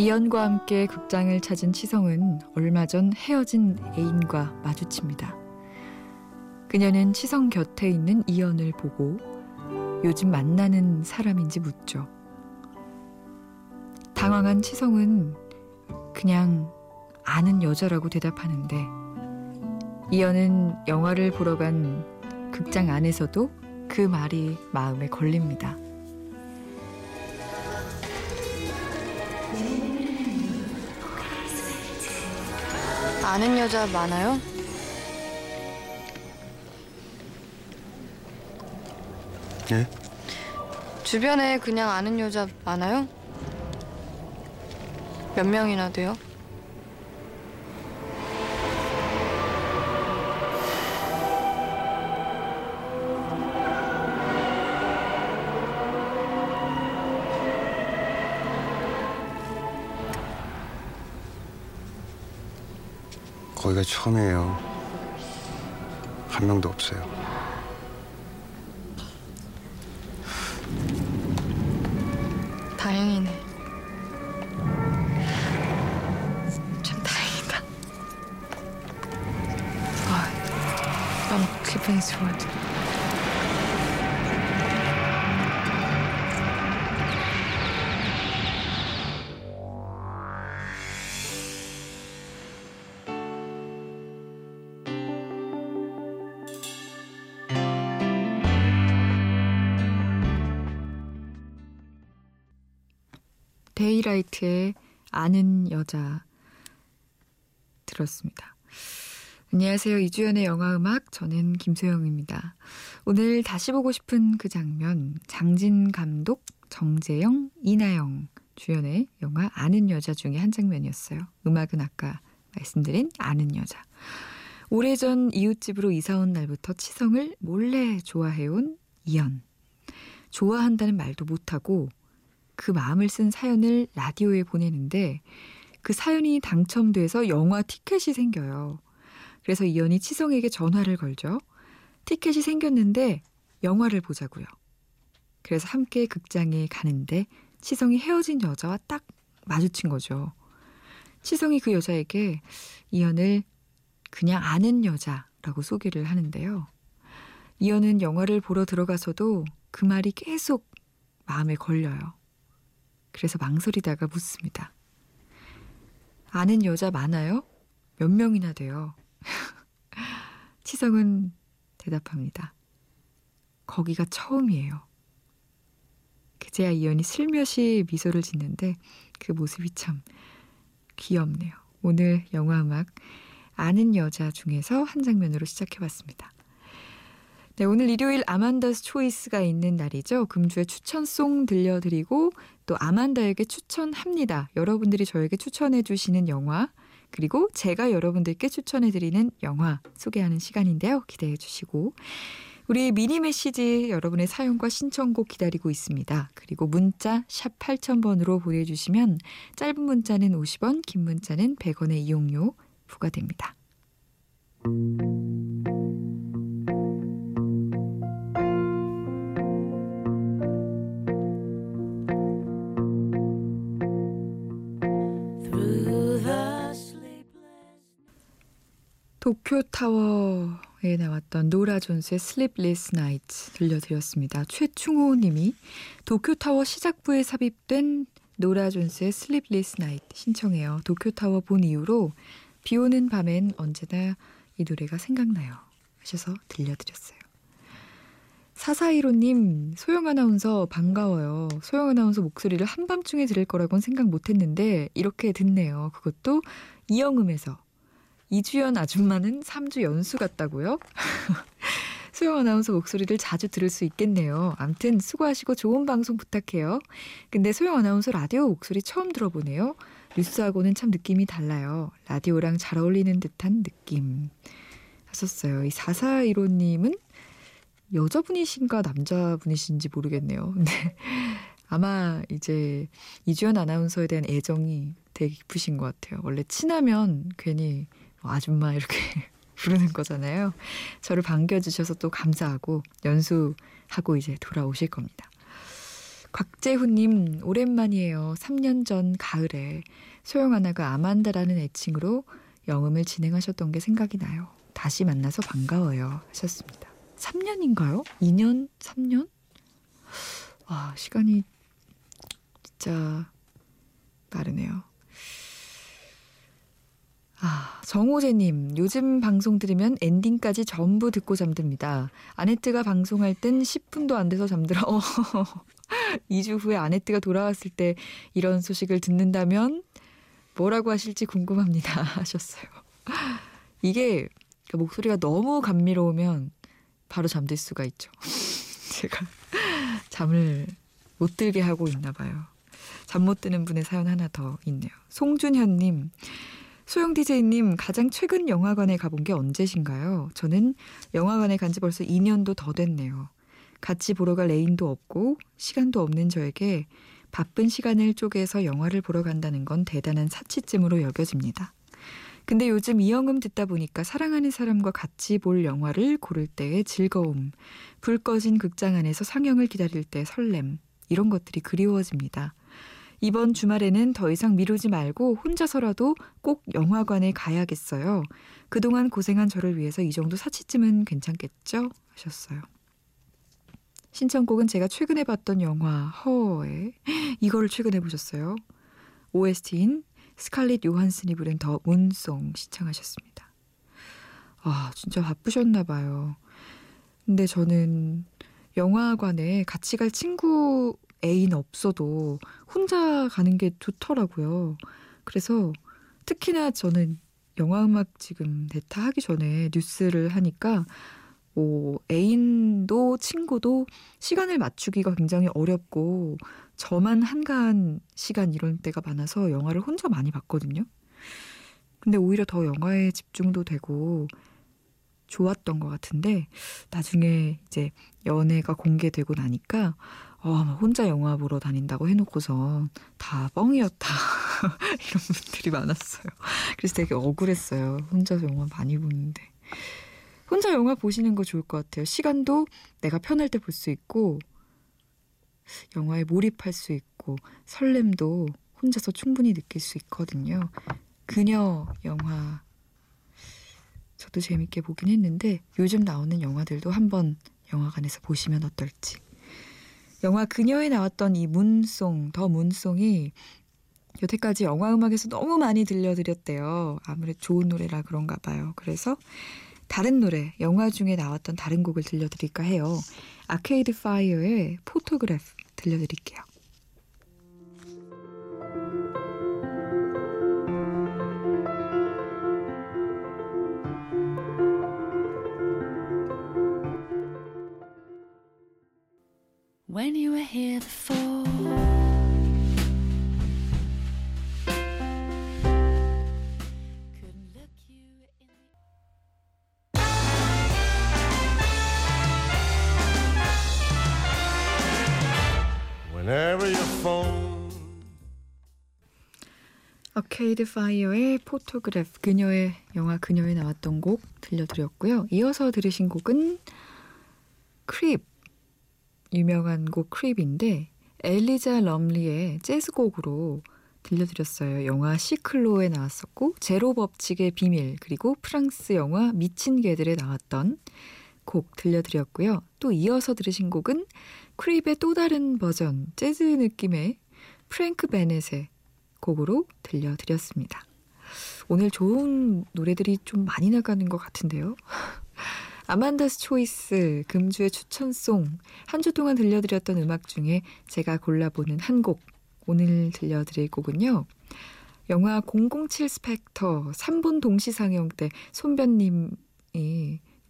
이연과 함께 극장을 찾은 치성은 얼마 전 헤어진 애인과 마주칩니다. 그녀는 치성 곁에 있는 이연을 보고 요즘 만나는 사람인지 묻죠. 당황한 치성은 그냥 아는 여자라고 대답하는데 이연은 영화를 보러 간 극장 안에서도 그 말이 마음에 걸립니다. 아는 여자 많아요? 예? 주변에 그냥 아는 여자 많아요? 몇 명이나 돼요? 거기가 처음이에요. 한 명도 없어요. 데이라이트의 아는 여자 들었습니다. 안녕하세요. 이주연의 영화음악 저는 김소영입니다. 오늘 다시 보고 싶은 그 장면 장진 감독, 정재영, 이나영 주연의 영화 아는 여자 중에 한 장면이었어요. 음악은 아까 말씀드린 아는 여자. 오래전 이웃집으로 이사온 날부터 치성을 몰래 좋아해온 이연. 좋아한다는 말도 못하고 그 마음을 쓴 사연을 라디오에 보내는데 그 사연이 당첨돼서 영화 티켓이 생겨요. 그래서 이연이 치성에게 전화를 걸죠. 티켓이 생겼는데 영화를 보자고요. 그래서 함께 극장에 가는데 치성이 헤어진 여자와 딱 마주친 거죠. 치성이 그 여자에게 이연을 그냥 아는 여자라고 소개를 하는데요. 이연은 영화를 보러 들어가서도 그 말이 계속 마음에 걸려요. 그래서 망설이다가 묻습니다. 아는 여자 많아요? 몇 명이나 돼요? 치성은 대답합니다. 거기가 처음이에요. 그제야 이연이 슬며시 미소를 짓는데 그 모습이 참 귀엽네요. 오늘 영화음악 아는 여자 중에서 한 장면으로 시작해봤습니다. 네, 오늘 일요일 아만다스 초이스가 있는 날이죠. 금주의 추천송 들려드리고 또 아만다에게 추천합니다. 여러분들이 저에게 추천해 주시는 영화 그리고 제가 여러분들께 추천해 드리는 영화 소개하는 시간인데요. 기대해 주시고 우리 미니 메시지 여러분의 사연과 신청곡 기다리고 있습니다. 그리고 문자 샵 8000번으로 보내주시면 짧은 문자는 50원, 긴 문자는 100원의 이용료 부과됩니다. 도쿄타워에 나왔던 노라 존스의 Sleepless Nights 들려드렸습니다. 최충호 님이 도쿄타워 시작부에 삽입된 노라 존스의 Sleepless Night 신청해요. 도쿄타워 본 이후로 비 오는 밤엔 언제나 이 노래가 생각나요. 하셔서 들려드렸어요. 사사이로님, 소영 아나운서 반가워요. 소영 아나운서 목소리를 한밤중에 들을 거라고는 생각 못 했는데, 이렇게 듣네요. 그것도 이영음에서. 이주연 아줌마는 3주 연수 같다고요? 수영 아나운서 목소리를 자주 들을 수 있겠네요. 암튼 수고하시고 좋은 방송 부탁해요. 근데 소영 아나운서 라디오 목소리 처음 들어보네요. 뉴스하고는 참 느낌이 달라요. 라디오랑 잘 어울리는 듯한 느낌. 하셨어요. 이 4415님은 여자분이신가 남자분이신지 모르겠네요. 근데 아마 이제 이주연 아나운서에 대한 애정이 되게 깊으신 것 같아요. 원래 친하면 괜히 뭐 아줌마 이렇게 부르는 거잖아요. 저를 반겨주셔서 또 감사하고 연수하고 이제 돌아오실 겁니다. 곽재훈님, 오랜만이에요. 3년 전 가을에 소영 하나가 아만다라는 애칭으로 영음을 진행하셨던 게 생각이 나요. 다시 만나서 반가워요. 하셨습니다. 3년인가요? 2년? 3년? 와, 시간이 진짜 빠르네요. 아, 정호재님, 요즘 방송 들으면 엔딩까지 전부 듣고 잠듭니다. 아네트가 방송할 땐 10분도 안 돼서 잠들어. 2주 후에 아네트가 돌아왔을 때 이런 소식을 듣는다면 뭐라고 하실지 궁금합니다. 하셨어요. 이게 그 목소리가 너무 감미로우면 바로 잠들 수가 있죠. 제가 잠을 못 들게 하고 있나 봐요. 잠 못 드는 분의 사연 하나 더 있네요. 송준현님, 소영 DJ님 가장 최근 영화관에 가본 게 언제신가요? 저는 영화관에 간 지 벌써 2년도 더 됐네요. 같이 보러 갈 애인도 없고 시간도 없는 저에게 바쁜 시간을 쪼개서 영화를 보러 간다는 건 대단한 사치쯤으로 여겨집니다. 근데 요즘 이영음 듣다 보니까 사랑하는 사람과 같이 볼 영화를 고를 때의 즐거움, 불 꺼진 극장 안에서 상영을 기다릴 때 설렘, 이런 것들이 그리워집니다. 이번 주말에는 더 이상 미루지 말고 혼자서라도 꼭 영화관에 가야겠어요. 그동안 고생한 저를 위해서 이 정도 사치쯤은 괜찮겠죠? 하셨어요. 신청곡은 제가 최근에 봤던 영화 허에 이거를 최근에 보셨어요. OST인 스칼렛 요한슨이 부른 더 문송 시청하셨습니다. 아, 진짜 바쁘셨나 봐요. 근데 저는 영화관에 같이 갈 친구 애인 없어도 혼자 가는 게 좋더라고요. 그래서 특히나 저는 영화음악 지금 네타 하기 전에 뉴스를 하니까 뭐 애인도 친구도 시간을 맞추기가 굉장히 어렵고 저만 한가한 시간 이런 때가 많아서 영화를 혼자 많이 봤거든요. 근데 오히려 더 영화에 집중도 되고 좋았던 것 같은데 나중에 이제 연애가 공개되고 나니까 어, 혼자 영화 보러 다닌다고 해놓고서 다 뻥이었다. 이런 분들이 많았어요. 그래서 되게 억울했어요. 혼자서 영화 많이 보는데. 혼자 영화 보시는 거 좋을 것 같아요. 시간도 내가 편할 때 볼 수 있고, 영화에 몰입할 수 있고, 설렘도 혼자서 충분히 느낄 수 있거든요. 그녀 영화. 저도 재밌게 보긴 했는데, 요즘 나오는 영화들도 한번 영화관에서 보시면 어떨지. 영화 그녀에 나왔던 이 문송, 더 문송이 여태까지 영화 음악에서 너무 많이 들려드렸대요. 아무래도 좋은 노래라 그런가 봐요. 그래서 다른 노래, 영화 중에 나왔던 다른 곡을 들려드릴까 해요. 아케이드 파이어의 Photograph 들려드릴게요. When you were here before. Whenever your phone. 어케이드 파이어의 포토그래프 그녀의 영화 그녀에 나왔던 곡 들려드렸고요. 이어서 들으신 곡은 Creep 유명한 곡 Creep인데 엘리자 럼리의 재즈곡으로 들려드렸어요. 영화 시클로에 나왔었고 제로 법칙의 비밀 그리고 프랑스 영화 미친 개들에 나왔던 곡 들려드렸고요. 또 이어서 들으신 곡은 Creep의 또 다른 버전 재즈 느낌의 프랭크 베넷의 곡으로 들려드렸습니다. 오늘 좋은 노래들이 좀 많이 나가는 것 같은데요. Amanda's Choice 금주의 추천송 한 주 동안 들려드렸던 음악 중에 제가 골라보는 한 곡 오늘 들려드릴 곡은요. 영화 007 스펙터 3본 동시 상영 때 손변님이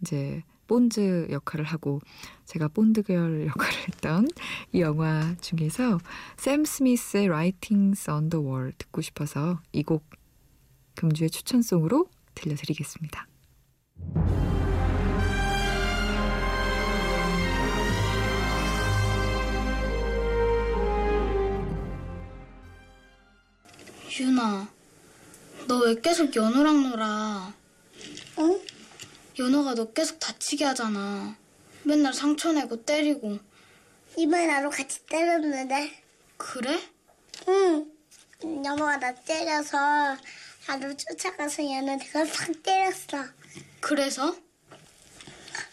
이제 본드 역할을 하고 제가 본드걸 역할을 했던 이 영화 중에서 샘 스미스의 Writings on the Wall 듣고 싶어서 이 곡 금주의 추천송으로 들려드리겠습니다. 유나, 너왜 계속 연우랑 놀아? 어? 연우가 너 계속 다치게 하잖아. 맨날 상처 내고 때리고. 이번에 나도 같이 때렸는데. 그래? 응. 연호가 나 때려서 나도 쫓아가서 내가 팍 때렸어. 그래서?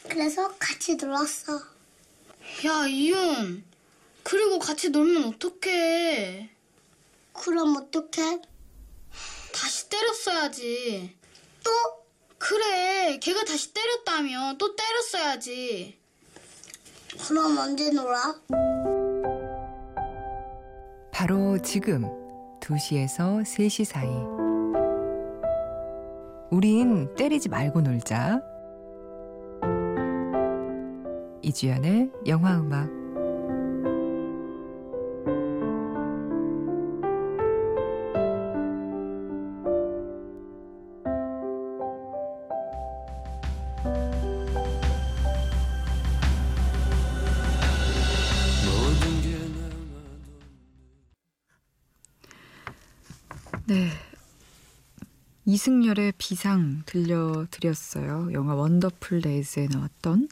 그래서 같이 놀았어. 야, 이윤. 그리고 같이 놀면 어떡해. 그럼 어떡해? 다시 때렸어야지. 또? 그래, 걔가 다시 때렸다며. 또 때렸어야지. 그럼 언제 놀아? 바로 지금 2시에서 3시 사이. 우린 때리지 말고 놀자. 이주연의 영화 음악. 이승열의 비상 들려드렸어요. 영화 원더풀 데이즈에 나왔던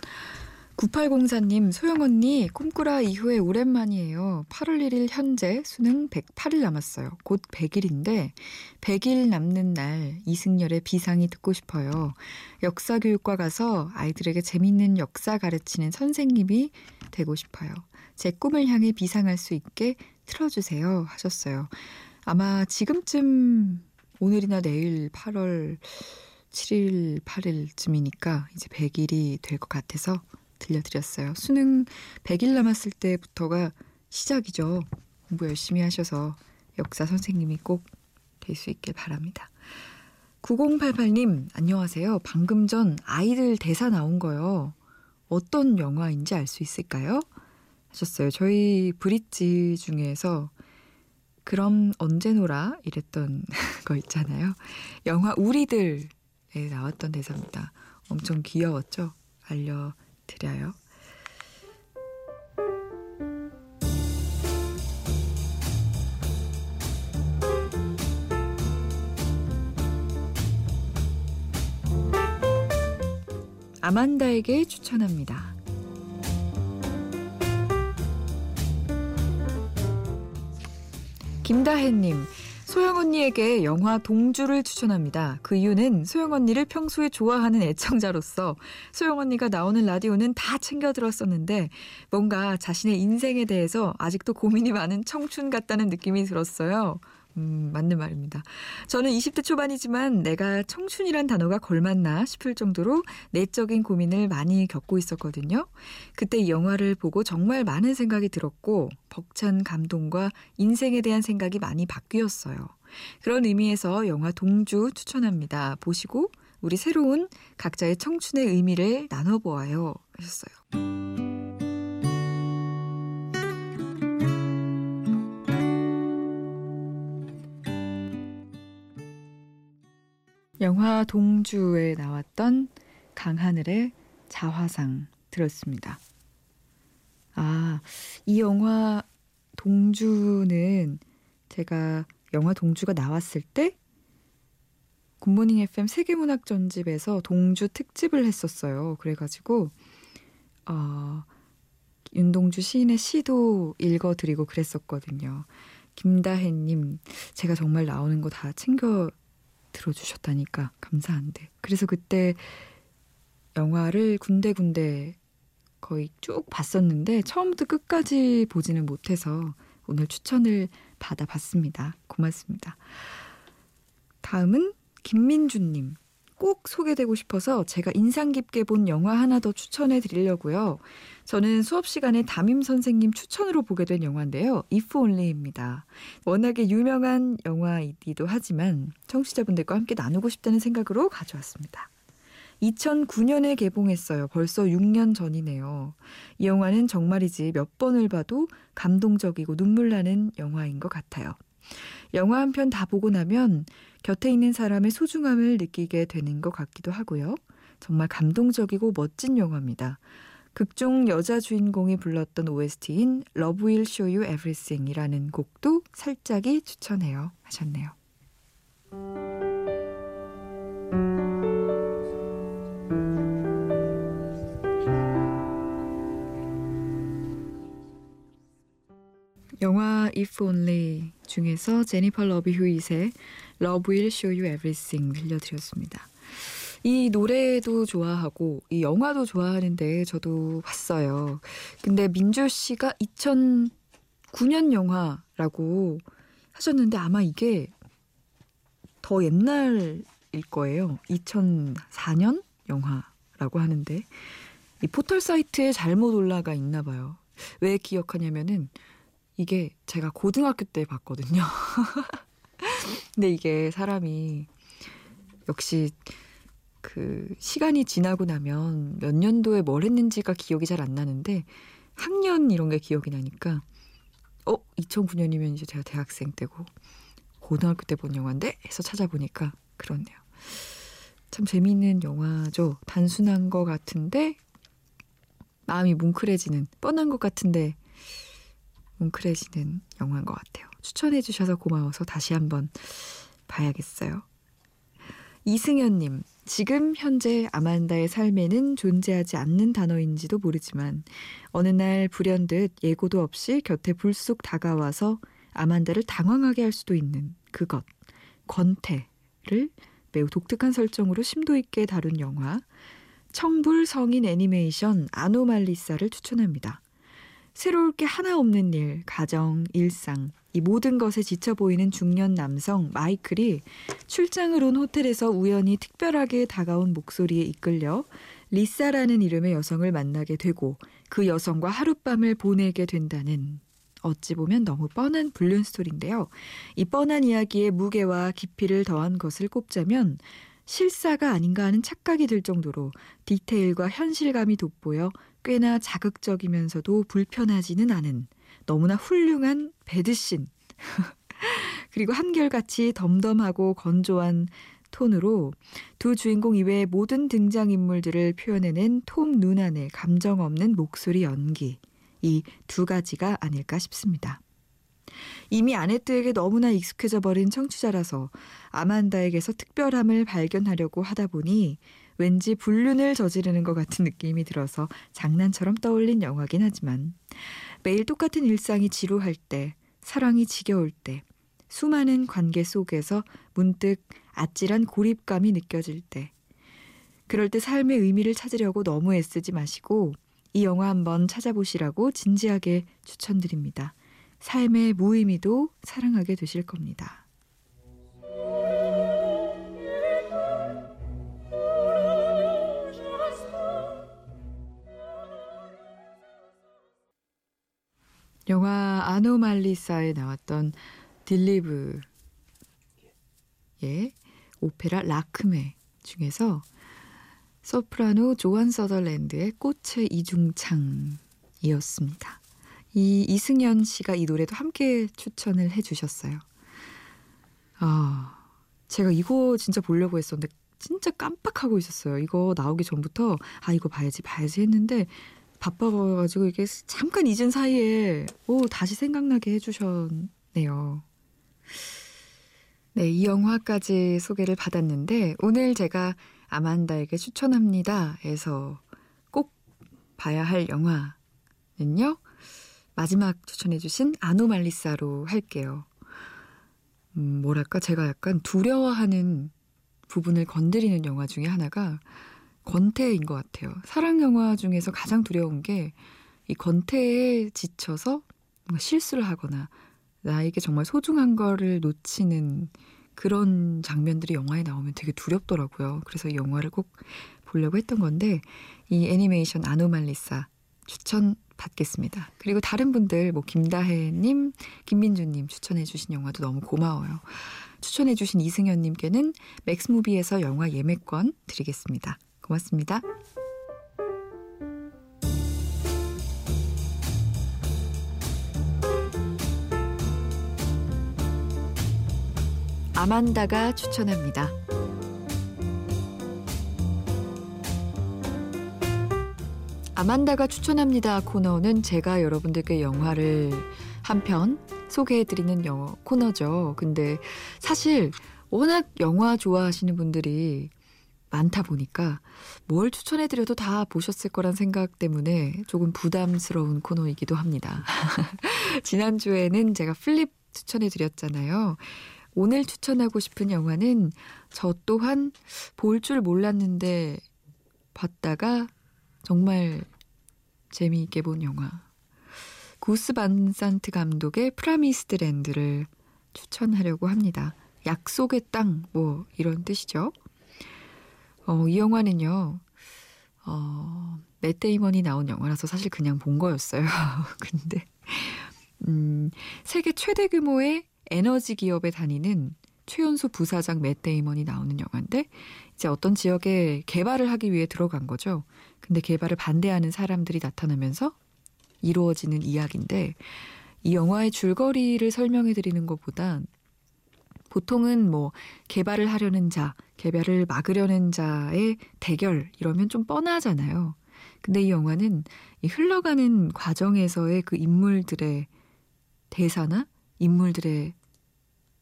9804님, 소영 언니, 꿈꾸라 이후에 오랜만이에요. 8월 1일 현재 수능 108일 남았어요. 곧 100일인데, 100일 남는 날 이승열의 비상이 듣고 싶어요. 역사교육과 가서 아이들에게 재밌는 역사 가르치는 선생님이 되고 싶어요. 제 꿈을 향해 비상할 수 있게 틀어주세요. 하셨어요. 아마 지금쯤 오늘이나 내일 8월 7일, 8일쯤이니까 이제 100일이 될 것 같아서 들려드렸어요. 수능 100일 남았을 때부터가 시작이죠. 공부 열심히 하셔서 역사 선생님이 꼭 될 수 있길 바랍니다. 9088님, 안녕하세요. 방금 전 아이들 대사 나온 거요. 어떤 영화인지 알 수 있을까요? 하셨어요. 저희 브릿지 중에서 그럼 언제 놀아? 이랬던 거 있잖아요. 영화 우리들에 나왔던 대사입니다. 엄청 귀여웠죠? 알려드려요. 아만다에게 추천합니다. 김다혜님, 소영 언니에게 영화 동주를 추천합니다. 그 이유는 소영 언니를 평소에 좋아하는 애청자로서 소영 언니가 나오는 라디오는 다 챙겨 들었었는데 뭔가 자신의 인생에 대해서 아직도 고민이 많은 청춘 같다는 느낌이 들었어요. 음, 맞는 말입니다. 저는 20대 초반이지만 내가 청춘이란 단어가 걸맞나 싶을 정도로 내적인 고민을 많이 겪고 있었거든요. 그때 이 영화를 보고 정말 많은 생각이 들었고 벅찬 감동과 인생에 대한 생각이 많이 바뀌었어요. 그런 의미에서 영화 동주 추천합니다. 보시고 우리 새로운 각자의 청춘의 의미를 나눠보아요. 하셨어요. 영화 동주에 나왔던 강하늘의 자화상 들었습니다. 아, 이 영화 동주는 제가 영화 동주가 나왔을 때 굿모닝 FM 세계문학 전집에서 동주 특집을 했었어요. 그래가지고 어, 윤동주 시인의 시도 읽어드리고 그랬었거든요. 김다혜님, 제가 정말 나오는 거 다 챙겨 들어주셨다니까 감사한데. 그래서 그때 영화를 군데군데 거의 쭉 봤었는데 처음부터 끝까지 보지는 못해서 오늘 추천을 받아봤습니다. 고맙습니다. 다음은 김민주님. 꼭 소개되고 싶어서 제가 인상 깊게 본 영화 하나 더 추천해 드리려고요. 저는 수업 시간에 담임 선생님 추천으로 보게 된 영화인데요. If Only입니다. 워낙에 유명한 영화이기도 하지만 청취자분들과 함께 나누고 싶다는 생각으로 가져왔습니다. 2009년에 개봉했어요. 벌써 6년 전이네요. 이 영화는 정말이지 몇 번을 봐도 감동적이고 눈물 나는 영화인 것 같아요. 영화 한 편 다 보고 나면 곁에 있는 사람의 소중함을 느끼게 되는 것 같기도 하고요. 정말 감동적이고 멋진 영화입니다. 극중 여자 주인공이 불렀던 OST인 Love Will Show You Everything이라는 곡도 살짝이 추천해요 하셨네요. If Only 중에서 제니퍼 러비 휴잇의 Love Will Show You Everything 들려드렸습니다. 이 노래도 좋아하고 이 영화도 좋아하는데 저도 봤어요. 근데 민주 씨가 2009년 영화라고 하셨는데 아마 이게 더 옛날일 거예요. 2004년 영화라고 하는데 이 포털 사이트에 잘못 올라가 있나 봐요. 왜 기억하냐면은 이게 제가 고등학교 때 봤거든요. 근데 이게 사람이 역시 그 시간이 지나고 나면 몇 년도에 뭘 했는지가 기억이 잘 안 나는데 학년 이런 게 기억이 나니까 어 2009년이면 이제 제가 대학생 때고 고등학교 때 본 영화인데 해서 찾아보니까 그렇네요. 참 재미있는 영화죠. 단순한 것 같은데 마음이 뭉클해지는 뻔한 것 같은데 뭉클해지는 영화인 것 같아요. 추천해 주셔서 고마워서 다시 한번 봐야겠어요. 이승현님, 지금 현재 아만다의 삶에는 존재하지 않는 단어인지도 모르지만 어느 날 불현듯 예고도 없이 곁에 불쑥 다가와서 아만다를 당황하게 할 수도 있는 그것, 권태를 매우 독특한 설정으로 심도 있게 다룬 영화 청불 성인 애니메이션 아노말리사를 추천합니다. 새로울 게 하나 없는 일, 가정, 일상, 이 모든 것에 지쳐 보이는 중년 남성 마이클이 출장을 온 호텔에서 우연히 특별하게 다가온 목소리에 이끌려 리사라는 이름의 여성을 만나게 되고 그 여성과 하룻밤을 보내게 된다는 어찌 보면 너무 뻔한 불륜 스토리인데요. 이 뻔한 이야기에 무게와 깊이를 더한 것을 꼽자면 실사가 아닌가 하는 착각이 들 정도로 디테일과 현실감이 돋보여 꽤나 자극적이면서도 불편하지는 않은 너무나 훌륭한 배드신. 그리고 한결같이 덤덤하고 건조한 톤으로 두 주인공 이외의 모든 등장인물들을 표현해낸 톰 누난의 감정 없는 목소리 연기. 이 두 가지가 아닐까 싶습니다. 이미 아네트에게 너무나 익숙해져 버린 청취자라서 아만다에게서 특별함을 발견하려고 하다 보니 왠지 불륜을 저지르는 것 같은 느낌이 들어서 장난처럼 떠올린 영화긴 하지만 매일 똑같은 일상이 지루할 때, 사랑이 지겨울 때, 수많은 관계 속에서 문득 아찔한 고립감이 느껴질 때, 그럴 때 삶의 의미를 찾으려고 너무 애쓰지 마시고 이 영화 한번 찾아보시라고 진지하게 추천드립니다. 삶의 무의미도 사랑하게 되실 겁니다. 아노말리사에 나왔던 딜리브 의 오페라 라크메 중에서 소프라노 조한 서덜랜드의 꽃의 이중창이었습니다. 이 이승연 씨가 이 노래도 함께 추천을 해주셨어요. 아, 제가 이거 진짜 보려고 했었는데 진짜 깜빡하고 있었어요. 이거 나오기 전부터 아 이거 봐야지 봐야지 했는데 바빠가지고 이게 잠깐 잊은 사이에 오 다시 생각나게 해주셨네요. 네, 이 영화까지 소개를 받았는데 오늘 제가 아만다에게 추천합니다. 해서 꼭 봐야 할 영화는요. 마지막 추천해주신 아노말리사로 할게요. 음, 뭐랄까, 제가 약간 두려워하는 부분을 건드리는 영화 중에 하나가 권태인 것 같아요. 사랑 영화 중에서 가장 두려운 게 이 권태에 지쳐서 실수를 하거나 나에게 정말 소중한 거를 놓치는 그런 장면들이 영화에 나오면 되게 두렵더라고요. 그래서 이 영화를 꼭 보려고 했던 건데 이 애니메이션 아노말리사 추천 받겠습니다. 그리고 다른 분들 뭐 김다혜님, 김민주님 추천해주신 영화도 너무 고마워요. 추천해주신 이승현님께는 맥스무비에서 영화 예매권 드리겠습니다. 고맙습니다. 아만다가 추천합니다. 아만다가 추천합니다 코너는 제가 여러분들께 영화를 한 편 소개해드리는 영어 코너죠. 근데 사실 워낙 영화 좋아하시는 분들이 많다 보니까 뭘 추천해드려도 다 보셨을 거란 생각 때문에 조금 부담스러운 코너이기도 합니다. 지난주에는 제가 플립 추천해드렸잖아요. 오늘 추천하고 싶은 영화는 저 또한 볼 줄 몰랐는데 봤다가 정말 재미있게 본 영화. 구스 반산트 감독의 Promised Land를 추천하려고 합니다. 약속의 땅, 뭐, 이런 뜻이죠. 어, 이 영화는요, 어, 맷 데이먼이 나온 영화라서 사실 그냥 본 거였어요. 근데, 음, 세계 최대 규모의 에너지 기업에 다니는 최연소 부사장 맷 데이먼이 나오는 영화인데, 이제 어떤 지역에 개발을 하기 위해 들어간 거죠. 근데 개발을 반대하는 사람들이 나타나면서 이루어지는 이야기인데, 이 영화의 줄거리를 설명해 드리는 것보다 보통은 뭐 개발을 하려는 자, 개발을 막으려는 자의 대결 이러면 좀 뻔하잖아요. 근데 이 영화는 이 흘러가는 과정에서의 그 인물들의 대사나 인물들의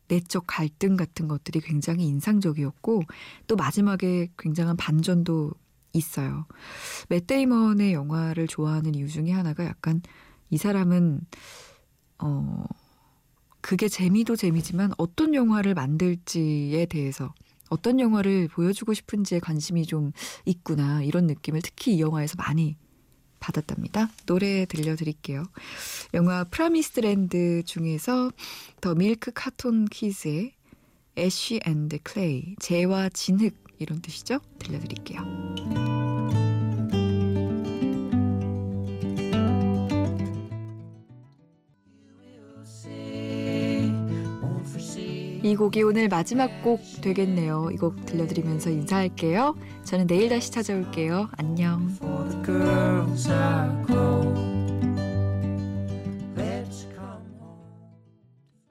내적 갈등 같은 것들이 굉장히 인상적이었고 또 마지막에 굉장한 반전도 있어요. 맷 데이먼의 영화를 좋아하는 이유 중에 하나가 약간 이 사람은 어 그게 재미도 재미지만 어떤 영화를 만들지에 대해서 어떤 영화를 보여주고 싶은지에 관심이 좀 있구나 이런 느낌을 특히 이 영화에서 많이 받았답니다. 노래 들려드릴게요. 영화 Promised Land 중에서 The Milk Carton Kids의 Ash and Clay 재와 진흙 이런 뜻이죠. 들려드릴게요. 이 곡이 오늘 마지막 곡 되겠네요. 이 곡 들려드리면서 인사할게요. 저는 내일 다시 찾아올게요. 안녕.